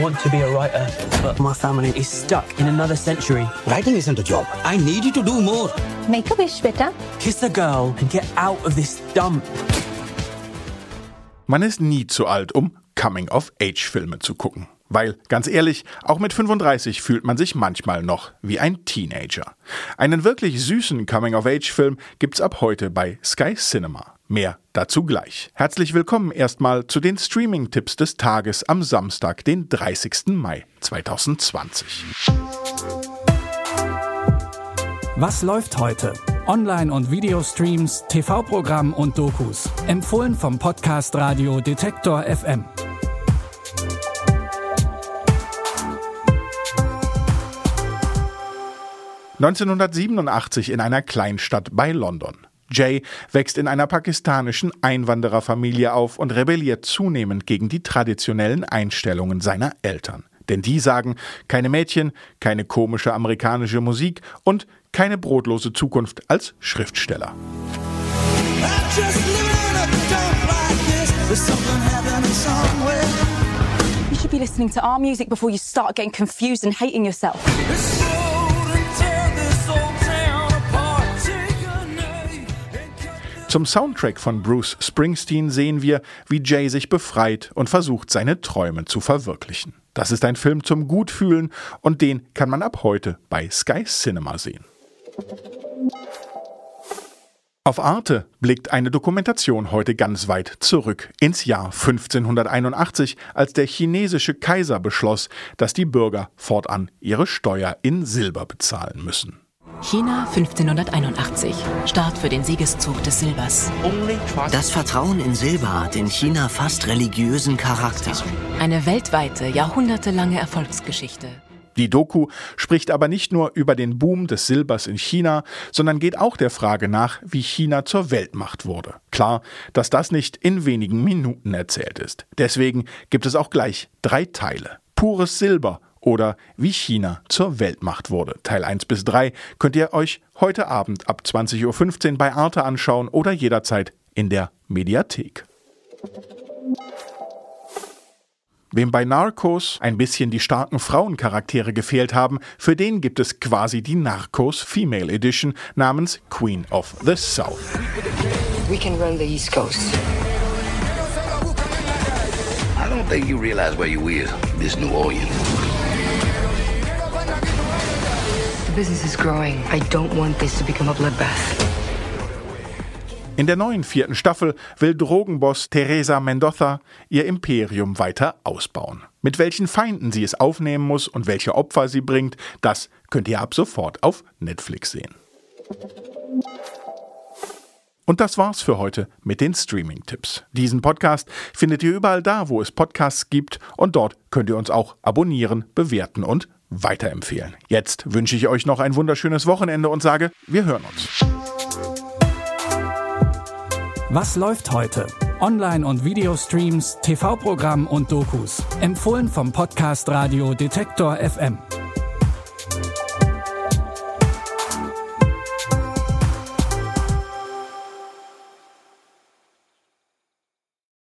I want to be a writer, but my family is stuck in another century. Writing isn't a job. I need you to do more. Make a wish, bitte. Kiss a girl and get out of this dump. Man ist nie zu alt, um Coming-of-Age-Filme zu gucken. Weil, ganz ehrlich, auch mit 35 fühlt man sich manchmal noch wie ein Teenager. Einen wirklich süßen Coming-of-Age-Film gibt's ab heute bei Sky Cinema. Mehr dazu gleich. Herzlich willkommen erstmal zu den Streaming-Tipps des Tages am Samstag, den 30. Mai 2020. Was läuft heute? Online- und Videostreams, TV-Programm und Dokus. Empfohlen vom Podcast Radio Detektor FM. 1987 in einer Kleinstadt bei London. Jay wächst in einer pakistanischen Einwandererfamilie auf und rebelliert zunehmend gegen die traditionellen Einstellungen seiner Eltern. Denn die sagen, keine Mädchen, keine komische amerikanische Musik und keine brotlose Zukunft als Schriftsteller. You should be listening to our music before you start getting confused and hating yourself. Zum Soundtrack von Bruce Springsteen sehen wir, wie Jay sich befreit und versucht, seine Träume zu verwirklichen. Das ist ein Film zum Gutfühlen und den kann man ab heute bei Sky Cinema sehen. Auf Arte blickt eine Dokumentation heute ganz weit zurück ins Jahr 1581, als der chinesische Kaiser beschloss, dass die Bürger fortan ihre Steuer in Silber bezahlen müssen. China 1581. Start für den Siegeszug des Silbers. Das Vertrauen in Silber hat in China fast religiösen Charakter. Eine weltweite, jahrhundertelange Erfolgsgeschichte. Die Doku spricht aber nicht nur über den Boom des Silbers in China, sondern geht auch der Frage nach, wie China zur Weltmacht wurde. Klar, dass das nicht in wenigen Minuten erzählt ist. Deswegen gibt es auch gleich drei Teile. Pures Silber oder wie China zur Weltmacht wurde. Teil 1 bis 3 könnt ihr euch heute Abend ab 20.15 Uhr bei Arte anschauen oder jederzeit in der Mediathek. Wem bei Narcos ein bisschen die starken Frauencharaktere gefehlt haben, für den gibt es quasi die Narcos Female Edition namens Queen of the South. We can run the East Coast. I don't think you realize where you is, this New Orleans. In der neuen vierten Staffel will Drogenboss Teresa Mendoza ihr Imperium weiter ausbauen. Mit welchen Feinden sie es aufnehmen muss und welche Opfer sie bringt, das könnt ihr ab sofort auf Netflix sehen. Und das war's für heute mit den Streaming-Tipps. Diesen Podcast findet ihr überall da, wo es Podcasts gibt und dort könnt ihr uns auch abonnieren, bewerten und weiterempfehlen. Jetzt wünsche ich euch noch ein wunderschönes Wochenende und sage, wir hören uns. Was läuft heute? Online- und Videostreams, TV-Programm und Dokus. Empfohlen vom Podcast Radio Detektor FM.